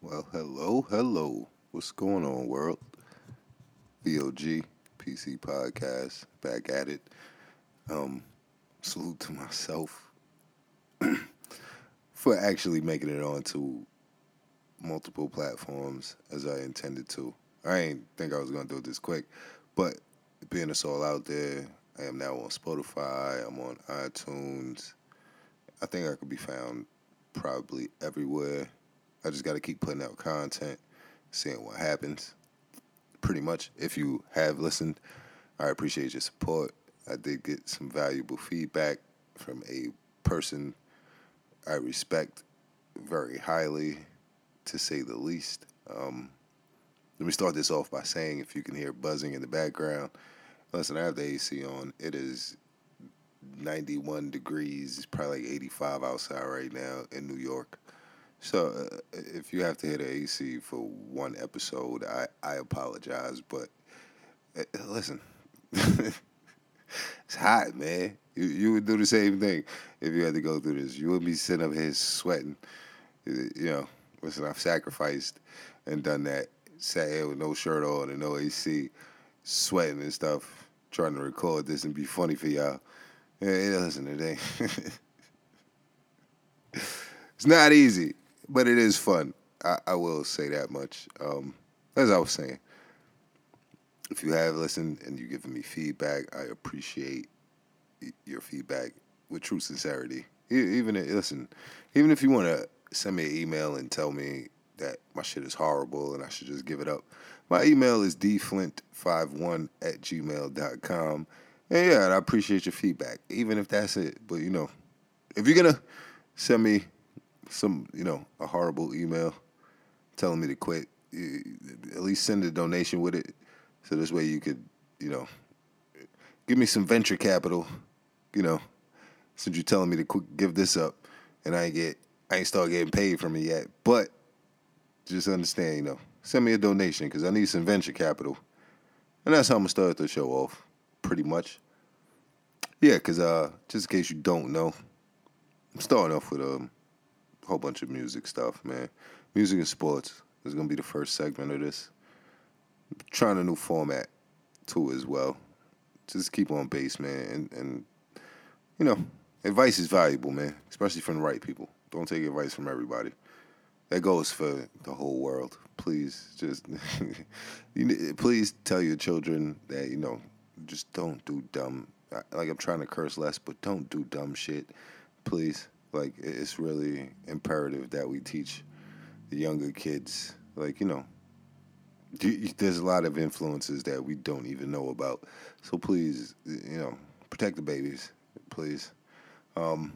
Well, hello, hello. What's going on, world? VOG PC podcast back at it. Um, salute to myself for actually making it onto multiple platforms as I intended to. I ain't think I was gonna do it this quick, but being it's all out there, I am now on Spotify. I'm on iTunes. I think I could be found probably everywhere. I just got to keep putting out content, seeing what happens. Pretty much, if you have listened, I appreciate your support. I did get some valuable feedback from a person I respect very highly, to say the least. Um, let me start this off by saying if you can hear buzzing in the background, listen, I have the AC on. It is 91 degrees, it's probably like 85 outside right now in New York. So uh, if you have to hit the AC for one episode, I, I apologize, but uh, listen, it's hot, man. You, you would do the same thing if you had to go through this. You would be sitting up here sweating. You know, listen, I've sacrificed and done that. Sat here with no shirt on and no AC, sweating and stuff, trying to record this and be funny for y'all. It ain't. it's not easy but it is fun. I, I will say that much. Um, as I was saying, if you have listened and you're giving me feedback, I appreciate your feedback with true sincerity. Even listen, even if you want to send me an email and tell me that my shit is horrible and I should just give it up, my email is dflint51 at gmail.com. And yeah, I appreciate your feedback, even if that's it. But you know, if you're gonna send me some, you know, a horrible email telling me to quit, at least send a donation with it. So this way you could, you know, give me some venture capital, you know, since you're telling me to give this up and I ain't get, I ain't start getting paid from it yet. But just understand, you know, send me a donation because I need some venture capital. And that's how I'm to start the show off, pretty much. Yeah, because uh, just in case you don't know, I'm starting off with um, whole bunch of music stuff, man. Music and sports is gonna be the first segment of this. trying a new format too as well. Just keep on base, man, and and you know, advice is valuable, man, especially from the right people. Don't take advice from everybody. That goes for the whole world. Please, just please tell your children that you know, just don't do dumb. Like I'm trying to curse less, but don't do dumb shit, please. Like it's really imperative that we teach the younger kids. Like you know, there's a lot of influences that we don't even know about. So please, you know, protect the babies, please. Um,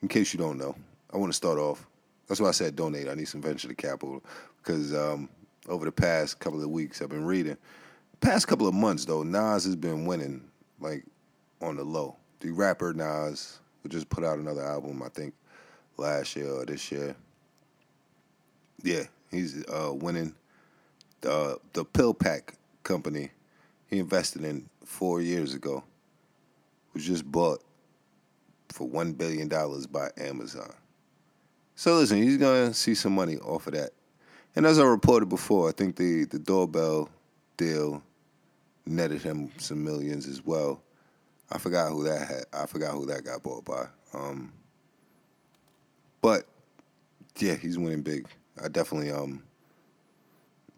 in case you don't know, I want to start off. That's why I said donate. I need some venture capital because um, over the past couple of weeks, I've been reading. Past couple of months though, Nas has been winning like on the low. The rapper Nas just put out another album, I think, last year or this year. Yeah, he's uh, winning the the PillPack company he invested in four years ago was just bought for one billion dollars by Amazon. So listen, he's gonna see some money off of that. And as I reported before, I think the, the doorbell deal netted him some millions as well. I forgot who that had. I forgot who that got bought by. Um, but yeah, he's winning big. I definitely um,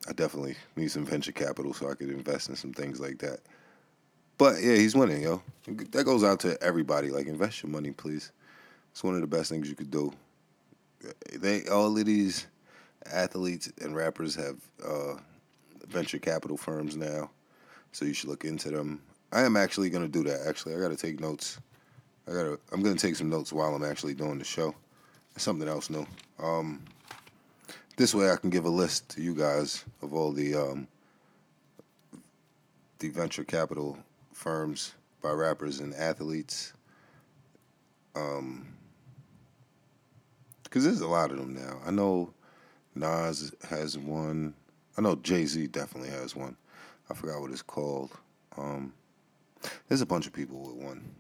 I definitely need some venture capital so I could invest in some things like that. But yeah, he's winning, yo. That goes out to everybody. Like, invest your money, please. It's one of the best things you could do. They all of these athletes and rappers have uh, venture capital firms now, so you should look into them. I am actually gonna do that. Actually, I gotta take notes. I gotta. I'm gonna take some notes while I'm actually doing the show. something else new. Um, this way, I can give a list to you guys of all the um, the venture capital firms by rappers and athletes. Um, because there's a lot of them now. I know Nas has one. I know Jay Z definitely has one. I forgot what it's called. Um, there's a bunch of people with one.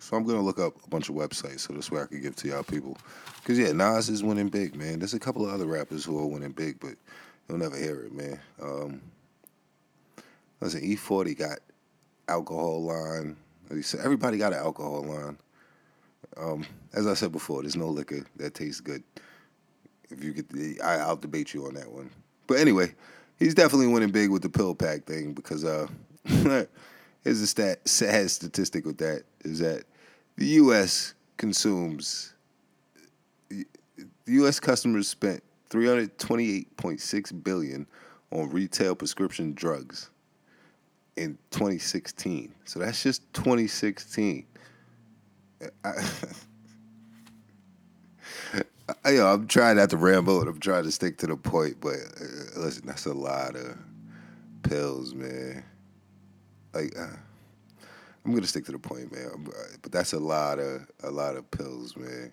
So I'm gonna look up a bunch of websites so this way I can give to y'all people. Cause yeah, Nas is winning big, man. There's a couple of other rappers who are winning big, but you'll never hear it, man. Um, listen, E40 got alcohol line. Everybody got an alcohol line. Um, as I said before, there's no liquor that tastes good. If you get, I, I'll debate you on that one. But anyway, he's definitely winning big with the pill pack thing because uh, here's a stat, sad statistic with that is that the U.S. consumes the U.S. customers spent 328.6 billion on retail prescription drugs in 2016. So that's just 2016. I, I, you know, I'm trying not to ramble and I'm trying to stick to the point, but uh, listen, that's a lot of pills, man. Like, uh, I'm gonna stick to the point, man. But that's a lot of a lot of pills, man.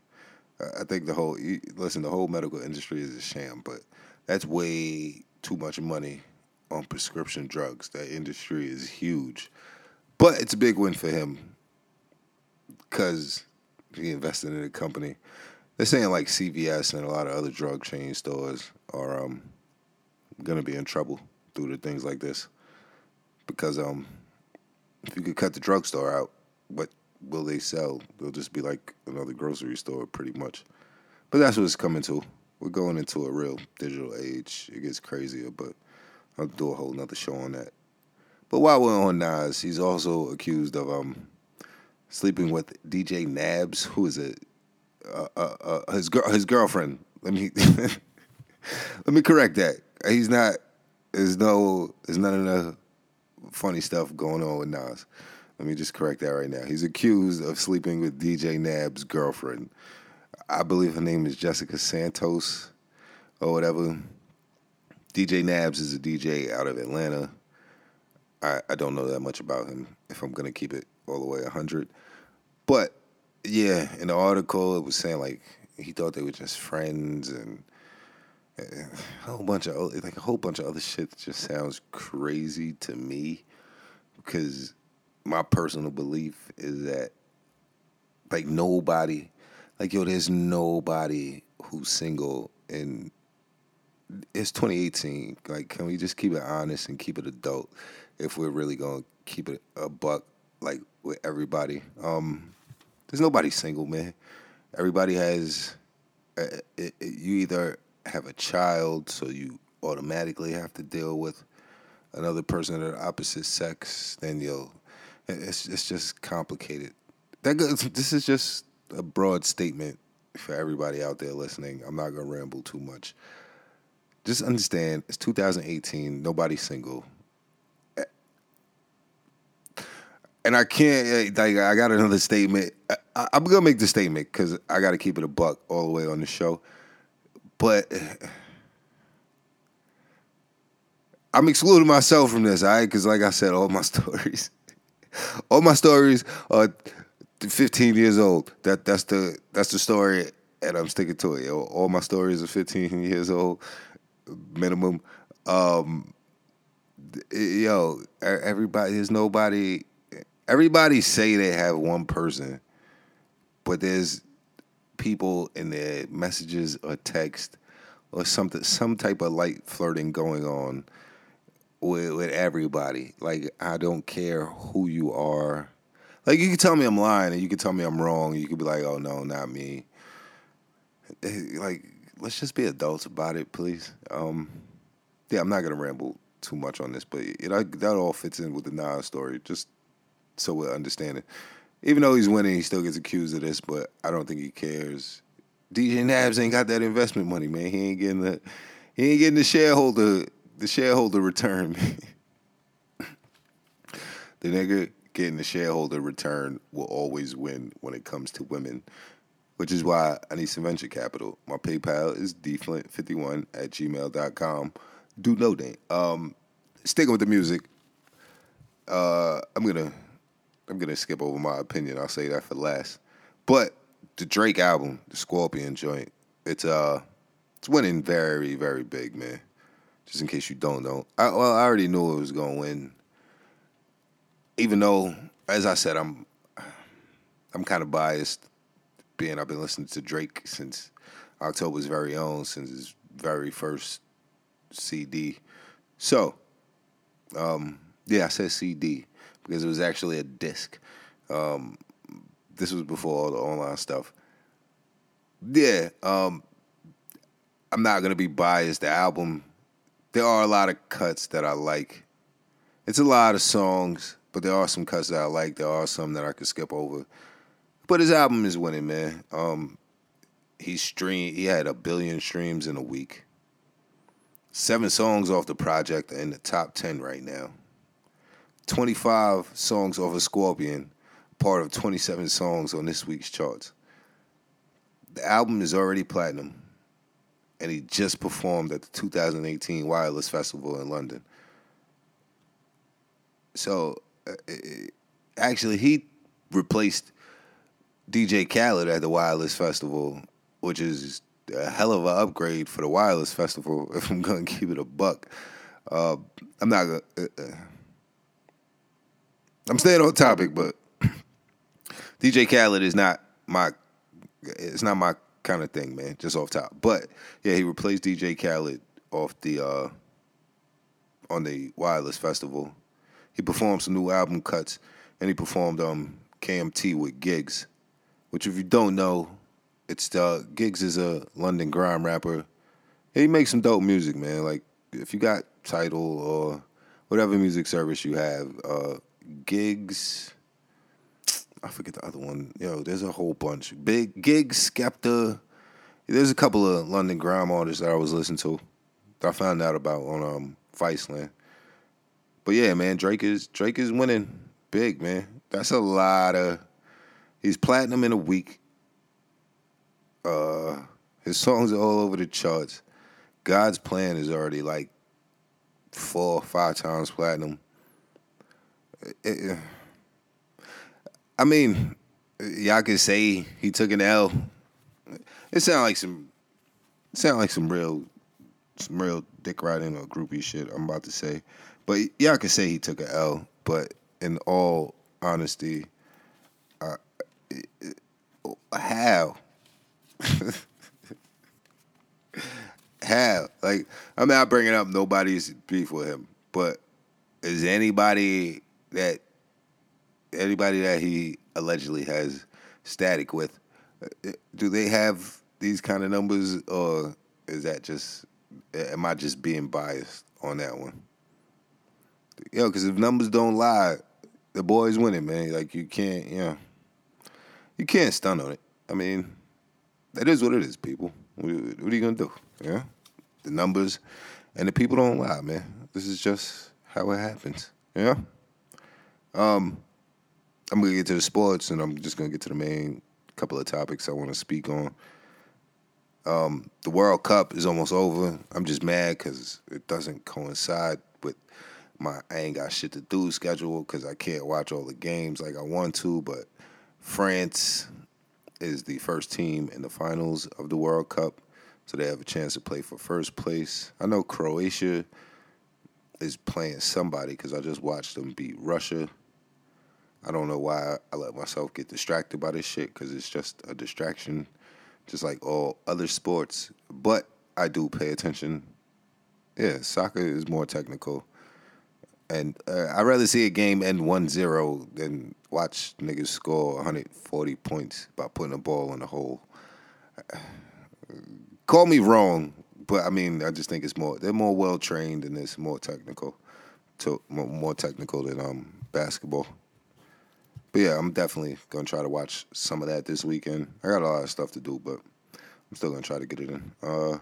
I think the whole listen, the whole medical industry is a sham, but that's way too much money on prescription drugs. That industry is huge, but it's a big win for him because he invested in a company. They're saying like CVS and a lot of other drug chain stores are um, gonna be in trouble due to things like this because um, if you could cut the drugstore out, what will they sell? They'll just be like another grocery store, pretty much. But that's what it's coming to. We're going into a real digital age. It gets crazier, but I'll do a whole nother show on that. But while we're on Nas, he's also accused of um sleeping with DJ Nabs, who is a uh, uh, uh, his girl his girlfriend. Let me let me correct that. He's not. There's no. There's none of the funny stuff going on with Nas. Let me just correct that right now. He's accused of sleeping with DJ Nab's girlfriend. I believe her name is Jessica Santos or whatever. DJ Nabs is a DJ out of Atlanta. I, I don't know that much about him if I'm going to keep it all the way 100. But yeah, in the article, it was saying like he thought they were just friends and a whole bunch of like a whole bunch of other shit that just sounds crazy to me. Because my personal belief is that like nobody like yo there's nobody who's single and it's 2018 like can we just keep it honest and keep it adult if we're really going to keep it a buck like with everybody? Um there's nobody single man everybody has uh, it, it, you either have a child, so you automatically have to deal with another person of the opposite sex, then you'll. It's it's just complicated. That goes, this is just a broad statement for everybody out there listening. I'm not gonna ramble too much. Just understand, it's 2018. Nobody's single. And I can't eh, like I got another statement. I, am gonna make the statement because I got to keep it a buck all the way on the show. But I'm excluding myself from this, all right? Because, like I said, all my stories, all my stories are 15 years old. That that's the that's the story, and I'm sticking to it. All my stories are 15 years old, minimum. Um, yo, everybody, there's nobody. Everybody say they have one person, but there's people in their messages or text or something, some type of light flirting going on with, with everybody. Like I don't care who you are. Like you can tell me I'm lying and you can tell me I'm wrong. You could be like, oh no, not me. Eh, like let's just be adults about it, please. Um, yeah, I'm not gonna ramble too much on this, but it, that all fits in with the Nas story, just so we're understanding even though he's winning, he still gets accused of this, but I don't think he cares. DJ Nabs ain't got that investment money, man. He ain't getting the he ain't getting the shareholder the shareholder return. the nigga getting the shareholder return will always win when it comes to women. Which is why I need some venture capital. My PayPal is dflint51 at gmail.com. Do no dang. Um sticking with the music. Uh I'm gonna I'm gonna skip over my opinion. I'll say that for last. But the Drake album, the Scorpion joint, it's uh, it's winning very, very big, man. Just in case you don't know, I well, I already knew it was gonna win. Even though, as I said, I'm I'm kind of biased, being I've been listening to Drake since October's very own, since his very first CD. So, um, yeah, I said CD because it was actually a disc. Um, this was before all the online stuff. Yeah, um, I'm not gonna be biased. The album, there are a lot of cuts that I like. It's a lot of songs, but there are some cuts that I like. There are some that I could skip over. But his album is winning, man. Um, he streamed. He had a billion streams in a week. Seven songs off the project are in the top ten right now. Twenty-five songs off of Scorpion, part of twenty-seven songs on this week's charts. The album is already platinum, and he just performed at the 2018 Wireless Festival in London. So, uh, actually, he replaced DJ Khaled at the Wireless Festival, which is a hell of an upgrade for the Wireless Festival. If I'm gonna keep it a buck, uh, I'm not gonna. Uh, uh I'm staying on topic, but DJ Khaled is not my. It's not my kind of thing, man. Just off top, but yeah, he replaced DJ Khaled off the uh, on the Wireless Festival. He performed some new album cuts, and he performed um, KMT with Giggs, which if you don't know, it's the Giggs is a London grime rapper. He makes some dope music, man. Like if you got Tidal or whatever music service you have, uh, Giggs. I forget the other one. Yo, there's a whole bunch. Big Giggs, Skepta. There's a couple of London grime artists that I was listening to. That I found out about on um Viceland. But yeah, man, Drake is Drake is winning big, man. That's a lot of. He's platinum in a week. Uh, his songs are all over the charts. God's plan is already like four, or five times platinum. It, I mean, y'all can say he took an L. It sound like some, it sound like some real, some real dick riding or groupie shit. I'm about to say, but y'all can say he took an L. But in all honesty, uh, how? how? Like I'm not bringing up nobody's beef with him, but is anybody that anybody that he allegedly has static with, uh, do they have these kind of numbers, or is that just am I just being biased on that one? Yo, because if numbers don't lie, the boy's winning, man. Like you can't, you know, you can't stun on it. I mean, that is what it is, people. What, what are you gonna do? Yeah, the numbers and the people don't lie, man. This is just how it happens. Yeah. Um, I'm gonna get to the sports, and I'm just gonna get to the main couple of topics I want to speak on. Um, the World Cup is almost over. I'm just mad because it doesn't coincide with my I ain't got shit to do schedule because I can't watch all the games like I want to. But France is the first team in the finals of the World Cup, so they have a chance to play for first place. I know Croatia is playing somebody because I just watched them beat Russia I don't know why I let myself get distracted by this shit because it's just a distraction, just like all other sports. But I do pay attention. Yeah, soccer is more technical. And uh, I'd rather see a game end 1 0 than watch niggas score 140 points by putting a ball in a hole. Call me wrong, but I mean, I just think it's more, they're more well trained and it's more technical. To, more technical than um, basketball. But yeah, I'm definitely gonna try to watch some of that this weekend. I got a lot of stuff to do, but I'm still gonna try to get it in. Uh, all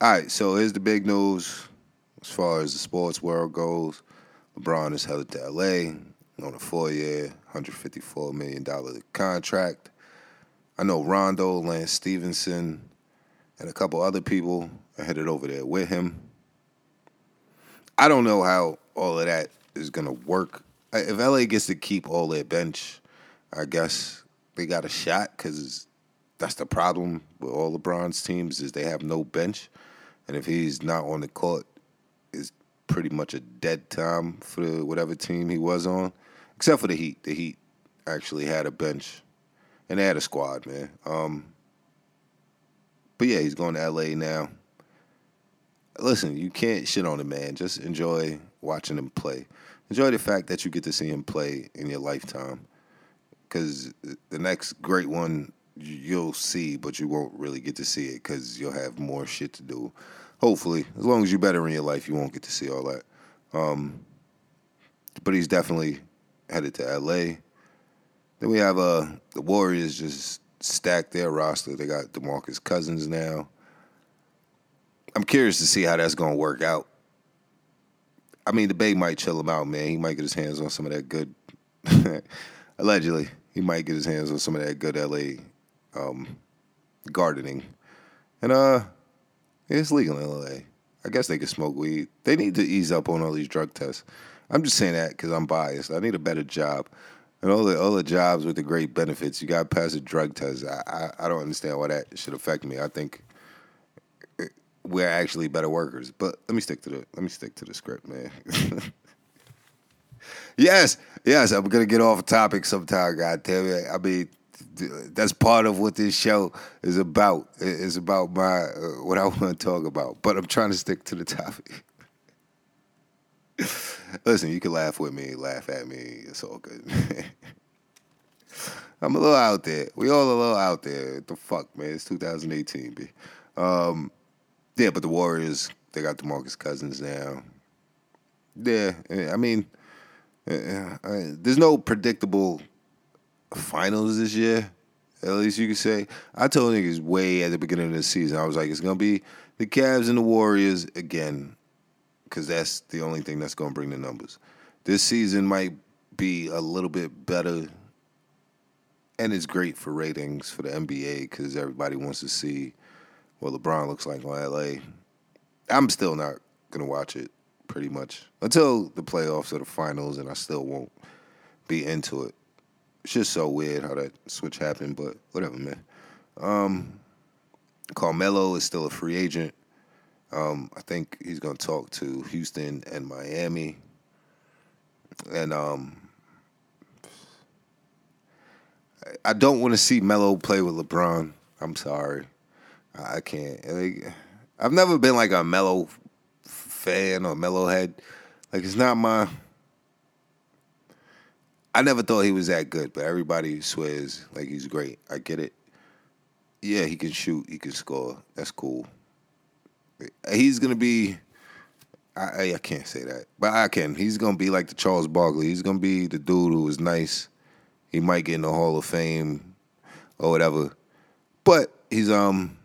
right, so here's the big news as far as the sports world goes. LeBron is headed to LA on a four-year, 154 million dollar contract. I know Rondo, Lance Stephenson, and a couple other people are headed over there with him. I don't know how all of that is gonna work if LA gets to keep all their bench, I guess they got a shot because that's the problem with all LeBron's teams is they have no bench, and if he's not on the court, it's pretty much a dead time for whatever team he was on, except for the Heat. The Heat, actually had a bench, and they had a squad, man. Um, but yeah, he's going to LA now. Listen, you can't shit on the man. Just enjoy watching him play. Enjoy the fact that you get to see him play in your lifetime. Because the next great one you'll see, but you won't really get to see it because you'll have more shit to do. Hopefully, as long as you're better in your life, you won't get to see all that. Um, but he's definitely headed to LA. Then we have uh, the Warriors just stacked their roster. They got DeMarcus Cousins now. I'm curious to see how that's going to work out. I mean, the Bay might chill him out, man. He might get his hands on some of that good. allegedly, he might get his hands on some of that good LA um, gardening, and uh, it's legal in LA. I guess they could smoke weed. They need to ease up on all these drug tests. I'm just saying that because I'm biased. I need a better job, and all the all the jobs with the great benefits. You got to pass a drug test. I, I I don't understand why that should affect me. I think we're actually better workers. But let me stick to the let me stick to the script, man. yes, yes, I'm gonna get off topic sometime. God damn it! I mean, that's part of what this show is about. It's about my uh, what I want to talk about. But I'm trying to stick to the topic. Listen, you can laugh with me, laugh at me. It's all good. I'm a little out there. We all a little out there. What the fuck, man? It's 2018, b. Um, yeah, but the Warriors, they got DeMarcus Cousins now. Yeah, I mean, uh, there's no predictable finals this year. At least you could say. I told niggas way at the beginning of the season, I was like, it's gonna be the Cavs and the Warriors again, because that's the only thing that's gonna bring the numbers. This season might be a little bit better, and it's great for ratings for the NBA because everybody wants to see what LeBron looks like on LA. I'm still not gonna watch it pretty much until the playoffs or the finals, and I still won't be into it. It's just so weird how that switch happened, but whatever, man. Um, Carmelo is still a free agent. Um, I think he's gonna talk to Houston and Miami, and um, I don't want to see Melo play with LeBron. I'm sorry. I can't. Like, I've never been like a Melo fan or Melo head. Like it's not my. I never thought he was that good, but everybody swears like he's great. I get it. Yeah, he can shoot. He can score. That's cool. He's gonna be. I I can't say that, but I can. He's gonna be like the Charles Barkley. He's gonna be the dude who is nice. He might get in the Hall of Fame or whatever, but he's um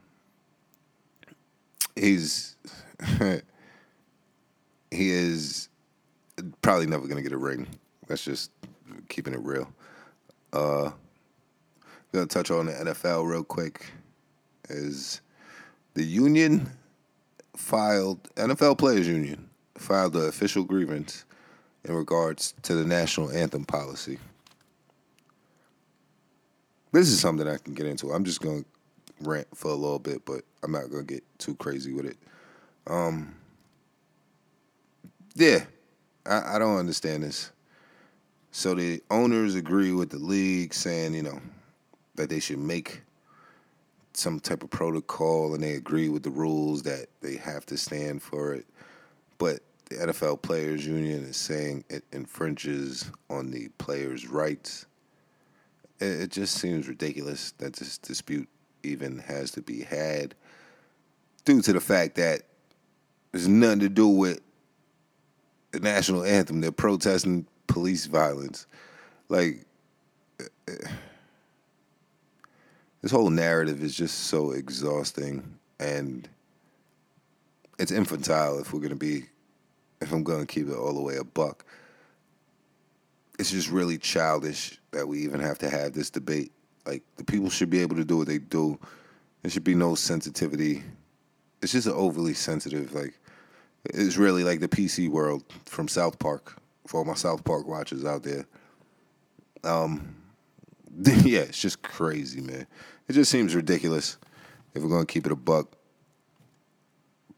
he's he is probably never gonna get a ring. That's just keeping it real. Uh, gonna touch on the NFL real quick. Is the union filed NFL Players Union filed the official grievance in regards to the national anthem policy. This is something I can get into. I'm just gonna rant for a little bit, but I'm not gonna get too crazy with it. Um, yeah, I, I don't understand this. So the owners agree with the league, saying you know that they should make some type of protocol, and they agree with the rules that they have to stand for it. But the NFL Players Union is saying it infringes on the players' rights. It, it just seems ridiculous that this dispute even has to be had due to the fact that there's nothing to do with the national anthem. They're protesting police violence. Like, this whole narrative is just so exhausting and it's infantile if we're going to be, if I'm going to keep it all the way a buck. It's just really childish that we even have to have this debate. Like the people should be able to do what they do. There should be no sensitivity. It's just an overly sensitive. Like it's really like the PC world from South Park. For all my South Park watchers out there. Um, yeah, it's just crazy, man. It just seems ridiculous if we're gonna keep it a buck.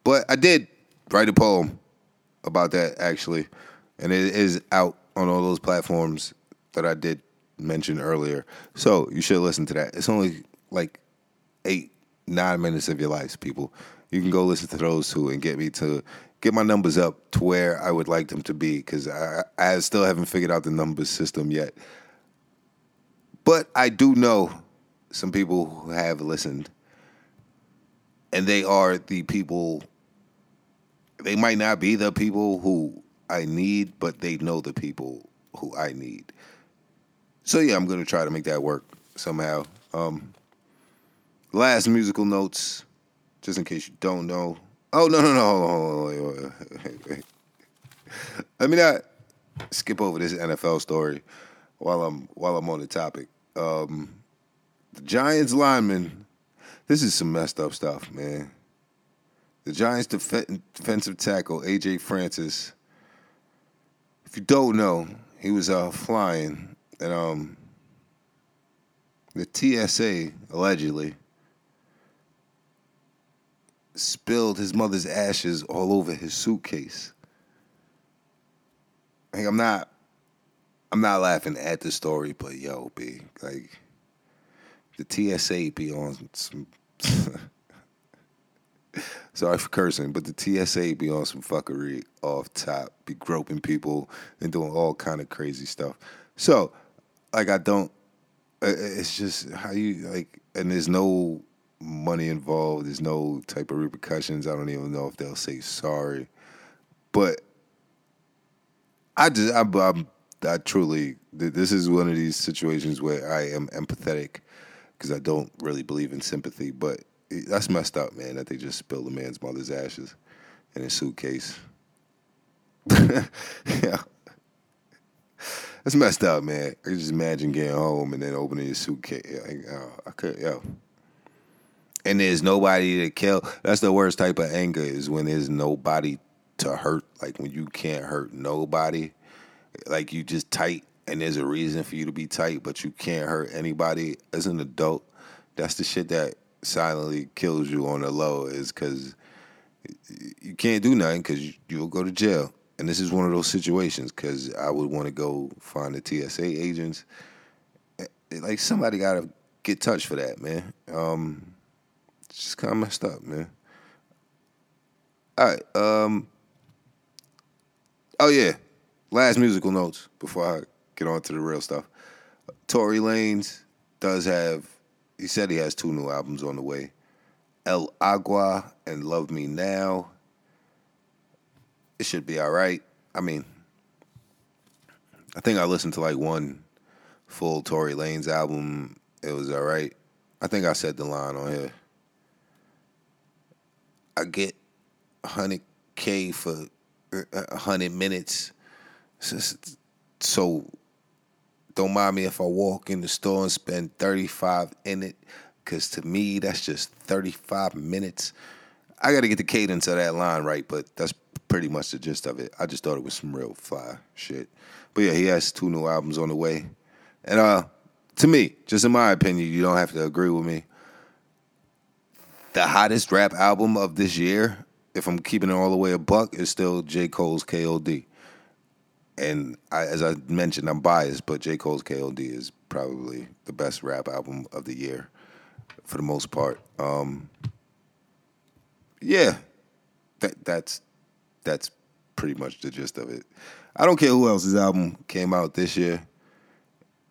But I did write a poem about that actually, and it is out on all those platforms that I did mentioned earlier. So you should listen to that. It's only like eight, nine minutes of your life, people. You can go listen to those two and get me to get my numbers up to where I would like them to be because I, I still haven't figured out the numbers system yet. But I do know some people who have listened, and they are the people. They might not be the people who I need, but they know the people who I need. So yeah, I'm gonna try to make that work somehow. Um, last musical notes, just in case you don't know. Oh no no no! Wait, wait, wait. Let me not skip over this NFL story while I'm while I'm on the topic. Um, the Giants lineman. This is some messed up stuff, man. The Giants def- defensive tackle AJ Francis. If you don't know, he was uh, flying, and um, the TSA allegedly spilled his mother's ashes all over his suitcase. Like I'm not I'm not laughing at the story, but yo, B, like the TSA be on some sorry for cursing, but the TSA be on some fuckery off top, be groping people and doing all kind of crazy stuff. So, like I don't it's just how you like and there's no money involved. There's no type of repercussions. I don't even know if they'll say sorry. But I just, I, I'm, I truly, this is one of these situations where I am empathetic because I don't really believe in sympathy. But that's messed up, man, that they just spilled a man's mother's ashes in a suitcase. yeah. That's messed up, man. I just imagine getting home and then opening your suitcase. Like, oh, uh, I could, yo and there's nobody to kill. That's the worst type of anger is when there's nobody to hurt. Like when you can't hurt nobody, like you just tight, and there's a reason for you to be tight, but you can't hurt anybody as an adult. That's the shit that silently kills you on the low. Is because you can't do nothing because you'll go to jail. And this is one of those situations because I would want to go find the TSA agents. Eh, like somebody got to get touched for that, man. Um, it's just kind of messed up, man. All right. Um. Oh yeah. Last musical notes before I get on to the real stuff. Tory Lanez does have. He said he has two new albums on the way. El Agua and Love Me Now. It should be all right. I mean, I think I listened to like one full Tory Lanez album. It was all right. I think I said the line on here. I get 100K for uh, uh, 100 minutes. So don't mind me if I walk in the store and spend 35 in it, because to me, that's just 35 minutes. I got to get the cadence of that line right, but that's pretty much the gist of it. I just thought it was some real fly shit. But yeah, he has two new albums on the way. And uh, to me, just in my opinion, you don't have to agree with me the hottest rap album of this year, if I'm keeping it all the way a buck, is still J. Cole's KOD. And I, as I mentioned, I'm biased, but J. Cole's KOD is probably the best rap album of the year for the most part. Um, yeah, that that's that's pretty much the gist of it. I don't care who else's album came out this year,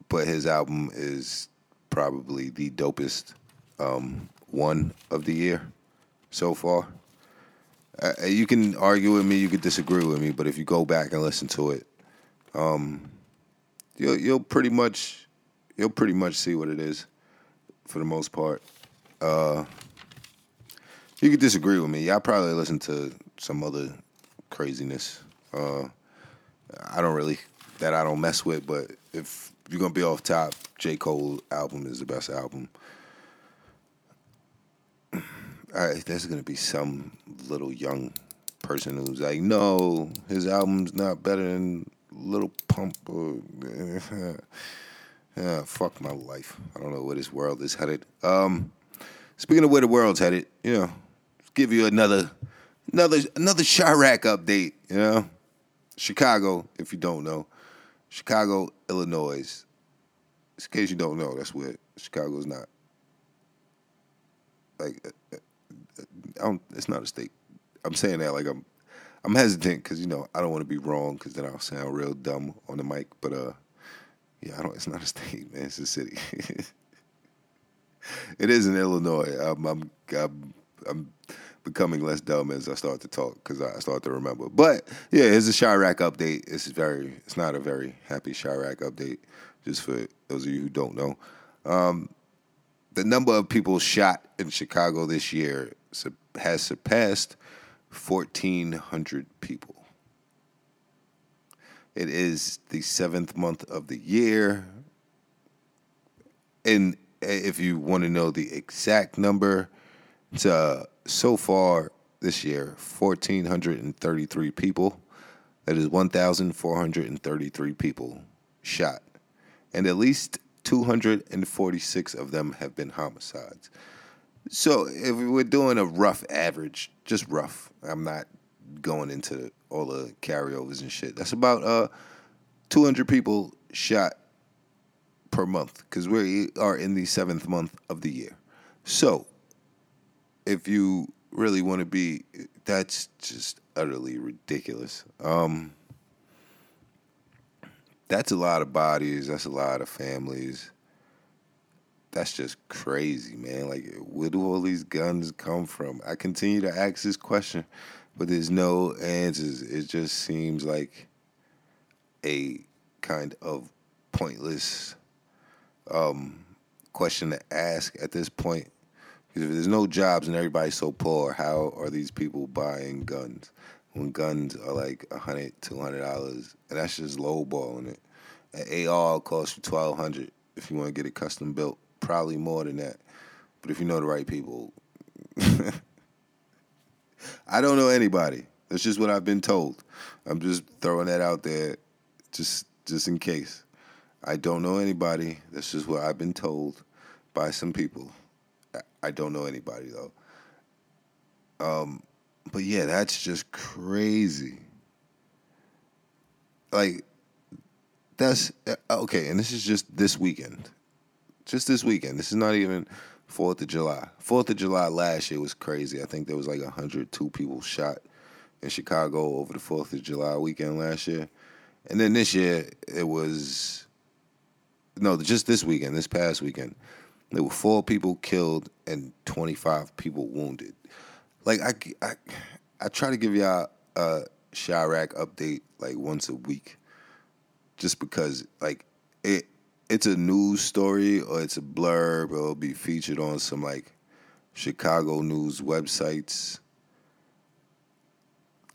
but his album is probably the dopest um, one of the year so far. Uh, you can argue with me, you could disagree with me, but if you go back and listen to it, um, you'll you'll pretty much you'll pretty much see what it is for the most part. Uh, you could disagree with me. Y'all probably listen to some other craziness. Uh, I don't really that I don't mess with, but if you're gonna be off top, J. Cole album is the best album there's gonna be some little young person who's like, no, his album's not better than Lil Pump. Yeah, fuck my life. I don't know where this world is headed. Um, speaking of where the world's headed, you know, give you another, another, another Chiraq update. You know, Chicago, if you don't know, Chicago, Illinois. in case you don't know, that's where Chicago's not. Like, uh, uh, I don't, it's not a state. I'm saying that like I'm, I'm hesitant because you know I don't want to be wrong because then I'll sound real dumb on the mic. But uh, yeah, I don't. It's not a state, man. It's a city. it is in Illinois. I'm, I'm, I'm, I'm becoming less dumb as I start to talk because I start to remember. But yeah, it's a Chiraq update. It's very, it's not a very happy Chiraq update. Just for those of you who don't know, um, the number of people shot in Chicago this year has surpassed 1,400 people. It is the seventh month of the year. And if you want to know the exact number, uh, so far this year 1,433 people. That is 1,433 people shot. And at least 246 of them have been homicides. So if we're doing a rough average, just rough, I'm not going into all the carryovers and shit. That's about uh 200 people shot per month because we are in the seventh month of the year. So if you really want to be, that's just utterly ridiculous. Um, that's a lot of bodies. That's a lot of families. That's just crazy, man. Like, where do all these guns come from? I continue to ask this question, but there's no answers. It just seems like a kind of pointless um, question to ask at this point. Because if there's no jobs and everybody's so poor, how are these people buying guns? When guns are like a hundred, two hundred dollars, and that's just lowballing it. An AR costs you twelve hundred if you want to get it custom built. Probably more than that. But if you know the right people, I don't know anybody. That's just what I've been told. I'm just throwing that out there, just just in case. I don't know anybody. That's just what I've been told by some people. I don't know anybody though. Um, but yeah, that's just crazy. Like, that's uh, okay, and this is just this weekend. Just this weekend. This is not even Fourth of July. Fourth of July last year was crazy. I think there was like 102 people shot in Chicago over the Fourth of July weekend last year, and then this year it was no, just this weekend, this past weekend, there were four people killed and 25 people wounded. Like I, I, I try to give y'all a Chiraq update like once a week, just because like it, it's a news story or it's a blurb or it'll be featured on some like Chicago news websites,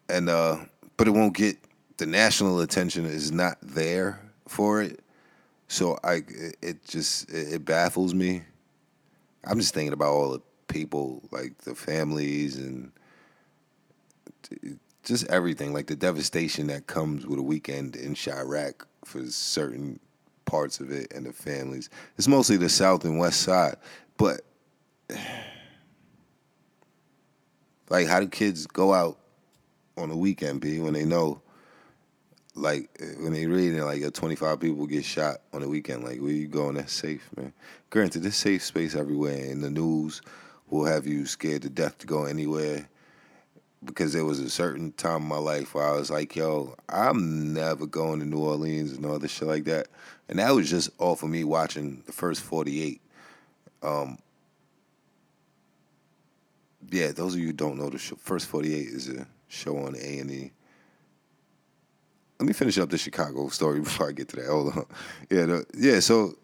and uh, but it won't get the national attention is not there for it. So I, it just it baffles me. I'm just thinking about all the people, like the families and just everything, like the devastation that comes with a weekend in Chiraq for certain parts of it and the families. It's mostly the south and west side, but like, how do kids go out on a weekend, B, when they know like when they read it, like 25 people get shot on the weekend, like where you going that's safe, man. Granted, there's safe space everywhere, and the news will have you scared to death to go anywhere. Because there was a certain time in my life where I was like, yo, I'm never going to New Orleans and all this shit like that. And that was just off of me watching the first 48. Um, yeah, those of you who don't know, the show, first 48 is a show on A&E let me finish up the Chicago story before I get to that. Hold on. Yeah, the, yeah. So,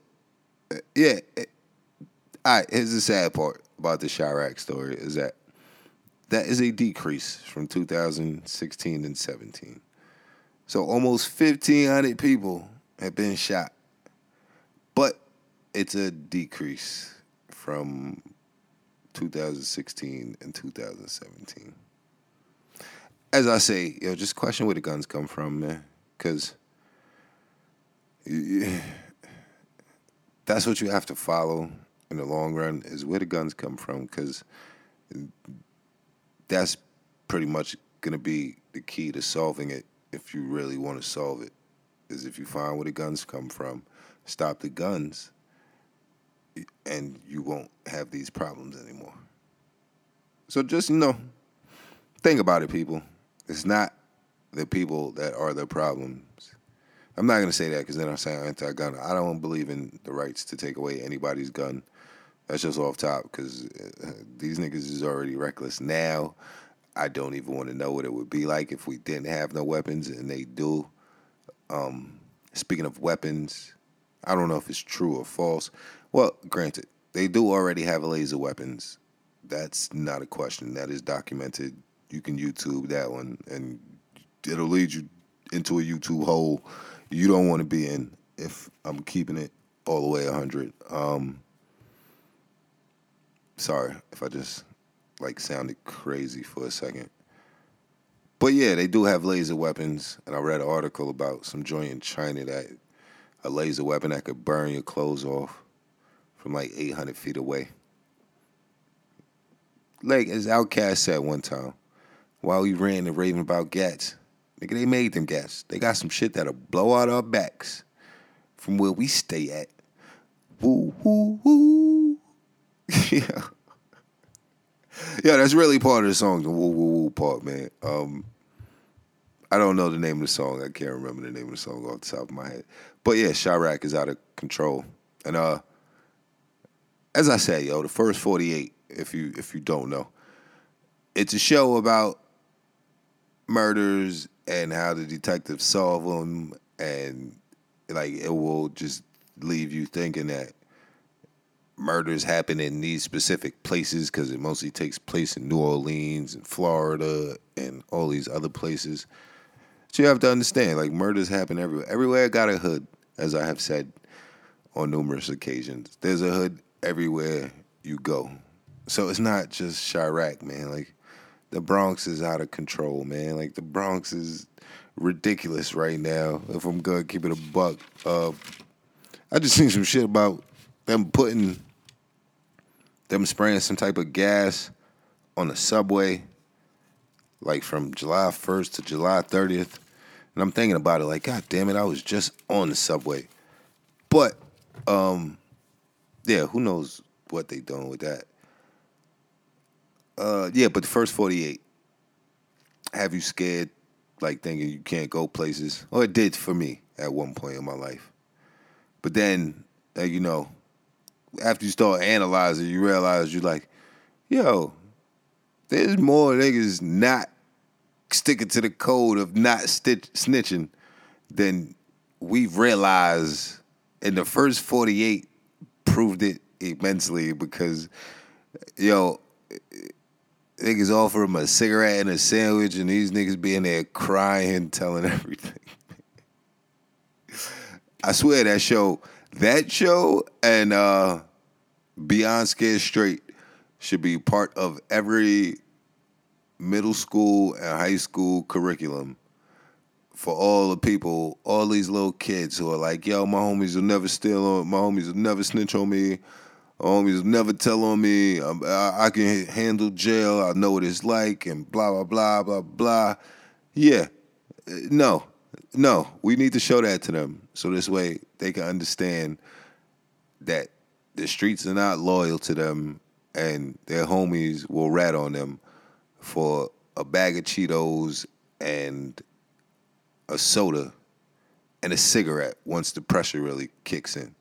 yeah. It, all right. Here's the sad part about the Chiraq story is that that is a decrease from 2016 and 17. So almost 1,500 people have been shot, but it's a decrease from 2016 and 2017 as I say, yo, just question where the guns come from, man, because that's what you have to follow in the long run is where the guns come from, because that's pretty much gonna be the key to solving it if you really want to solve it. Is if you find where the guns come from, stop the guns, and you won't have these problems anymore. So just you know, think about it, people. It's not the people that are the problems. I'm not gonna say that because then I'm saying anti-gun. I don't believe in the rights to take away anybody's gun. That's just off top because uh, these niggas is already reckless now. I don't even want to know what it would be like if we didn't have no weapons and they do. Um, speaking of weapons, I don't know if it's true or false. Well, granted, they do already have laser weapons. That's not a question. That is documented. You can YouTube that one, and it'll lead you into a YouTube hole you don't want to be in. If I'm keeping it all the way 100. Um, sorry if I just like sounded crazy for a second. But yeah, they do have laser weapons, and I read an article about some joint in China that a laser weapon that could burn your clothes off from like 800 feet away. Like as OutKast said one time, while we ran and raving about gats, nigga, they made them gats. They got some shit that'll blow out our backs from where we stay at. Woo, woo, woo. yeah. Yeah, that's really part of the song, the woo woo woo part, man. Um, I don't know the name of the song. I can't remember the name of the song off the top of my head. But yeah, Chiraq is out of control. And uh as I said, yo, the first 48, if you if you don't know, it's a show about murders and how the detectives solve them and like it will just leave you thinking that murders happen in these specific places because it mostly takes place in New Orleans and Florida and all these other places. So you have to understand, like murders happen everywhere. Everywhere got a hood, as I have said on numerous occasions. There's a hood everywhere you go. So it's not just Chiraq, man. Like the Bronx is out of control, man. Like the Bronx is ridiculous right now. If I'm gonna keep it a buck, uh, I just seen some shit about them putting them spraying some type of gas on the subway, like from July 1st to July 30th. And I'm thinking about it like, God damn it, I was just on the subway. But, um, yeah, who knows what they doing with that. Uh, yeah, but the first 48, have you scared, like thinking you can't go places? Well, it did for me at one point in my life. But then, uh, you know, after you start analyzing, you realize you're like, yo, there's more niggas not sticking to the code of not stitch, snitching than we've realized. And the first 48 proved it immensely because, yo, niggas offer him a cigarette and a sandwich, and these niggas being there crying, telling everything. I swear that show that show and uh, Beyond Scared Straight should be part of every middle school and high school curriculum for all the people, all these little kids who are like, yo, my homies will never steal on, my homies will never snitch on me, homies never tell on me, I, I can handle jail, I know what it's like, and blah, blah, blah, blah, blah. Yeah, no, no, we need to show that to them so this way they can understand that the streets are not loyal to them and their homies will rat on them for a bag of Cheetos and a soda and a cigarette once the pressure really kicks in.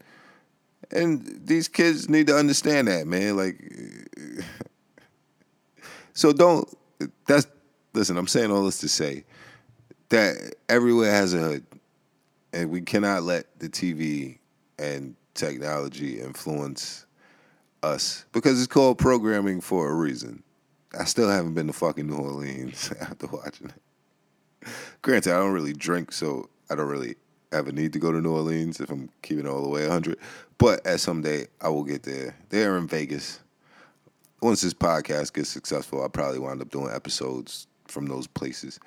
And these kids need to understand that, man. Like, so don't, that's, listen, I'm saying all this to say that everywhere has a hood, and we cannot let the TV and technology influence us because it's called programming for a reason. I still haven't been to fucking New Orleans after watching it. Granted, I don't really drink, so I don't really a need to go to New Orleans if I'm keeping it all the way 100. But at some day, I will get there. They're in Vegas. Once this podcast gets successful, I'll probably wind up doing episodes from those places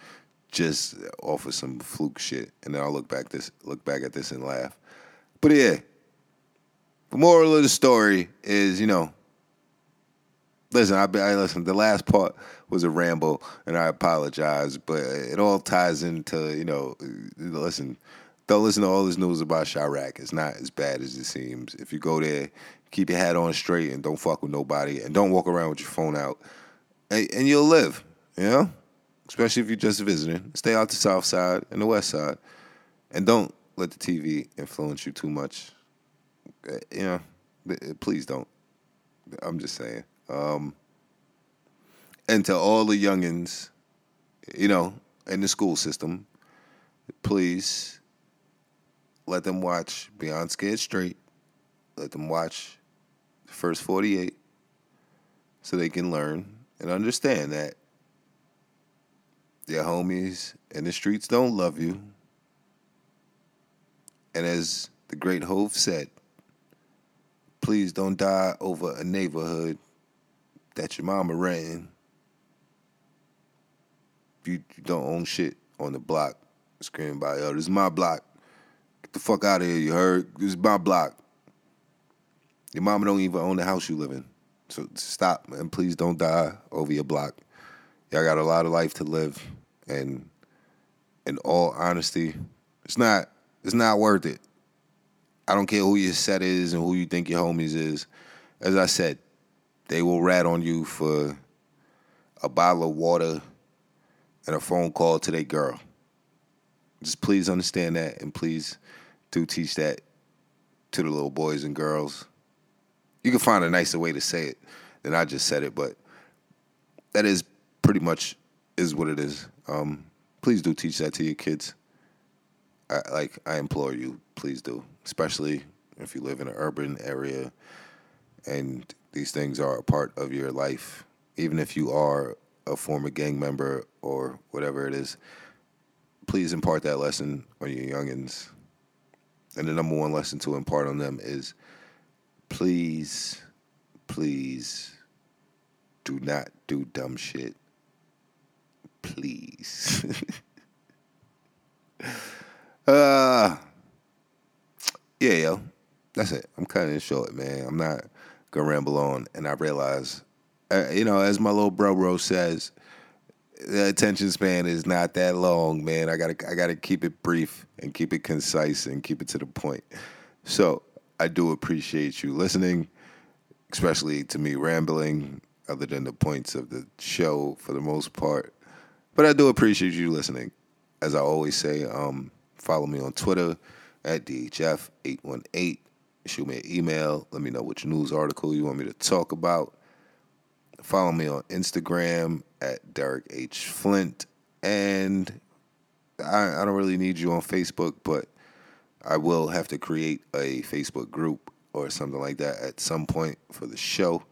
just off of some fluke shit, and then I'll look back this look back at this and laugh. But yeah, the moral of the story is, you know, listen, I, I listen. The last part was a ramble, and I apologize, but it all ties into, you know, listen. Don't listen to all this news about Chiraq. It's not as bad as it seems. If you go there, keep your hat on straight and don't fuck with nobody and don't walk around with your phone out, and, and you'll live. You know, especially if you're just visiting. Stay out the south side and the west side, and don't let the TV influence you too much. Uh, you know, please don't. I'm just saying. Um, and to all the youngins, you know, in the school system, please let them watch Beyond Scared Straight. Let them watch the first 48 so they can learn and understand that their homies in the streets don't love you. And as the great Hove said, please don't die over a neighborhood that your mama ran. You, you don't own shit on the block, screaming by, yo, this is my block. The fuck out of here, you heard? This is my block. Your mama don't even own the house you live in. So stop, man. Please don't die over your block. Y'all got a lot of life to live. And in all honesty, it's not it's not worth it. I don't care who your set is and who you think your homies is. As I said, they will rat on you for a bottle of water and a phone call to their girl. Just please understand that and please do teach that to the little boys and girls. You can find a nicer way to say it than I just said it, but that is pretty much is what it is. Um, please do teach that to your kids. I, like I implore you, please do, especially if you live in an urban area and these things are a part of your life. Even if you are a former gang member or whatever it is, please impart that lesson on your youngins. And the number one lesson to impart on them is please, please do not do dumb shit. Please. uh yeah, yo. That's it. I'm cutting it short, man. I'm not gonna ramble on. And I realize, uh, you know, as my little bro bro says, the attention span is not that long, man. I gotta I gotta keep it brief and keep it concise and keep it to the point. So I do appreciate you listening, especially to me rambling, other than the points of the show for the most part. But I do appreciate you listening. As I always say, um, follow me on Twitter at DHF818 shoot me an email. Let me know which news article you want me to talk about. Follow me on Instagram at Derek H. Flint. And I, I don't really need you on Facebook, but I will have to create a Facebook group or something like that at some point for the show.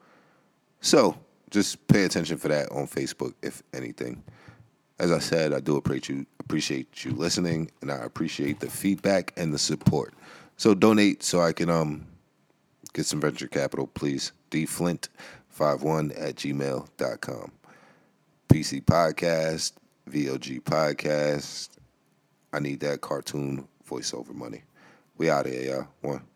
So just pay attention for that on Facebook, if anything. As I said, I do appreciate you appreciate you listening, and I appreciate the feedback and the support. So donate so I can um get some venture capital, please. Dflint51 at gmail.com. PC Podcast, VOG Podcast. I need that cartoon voiceover money. We out here, y'all. One.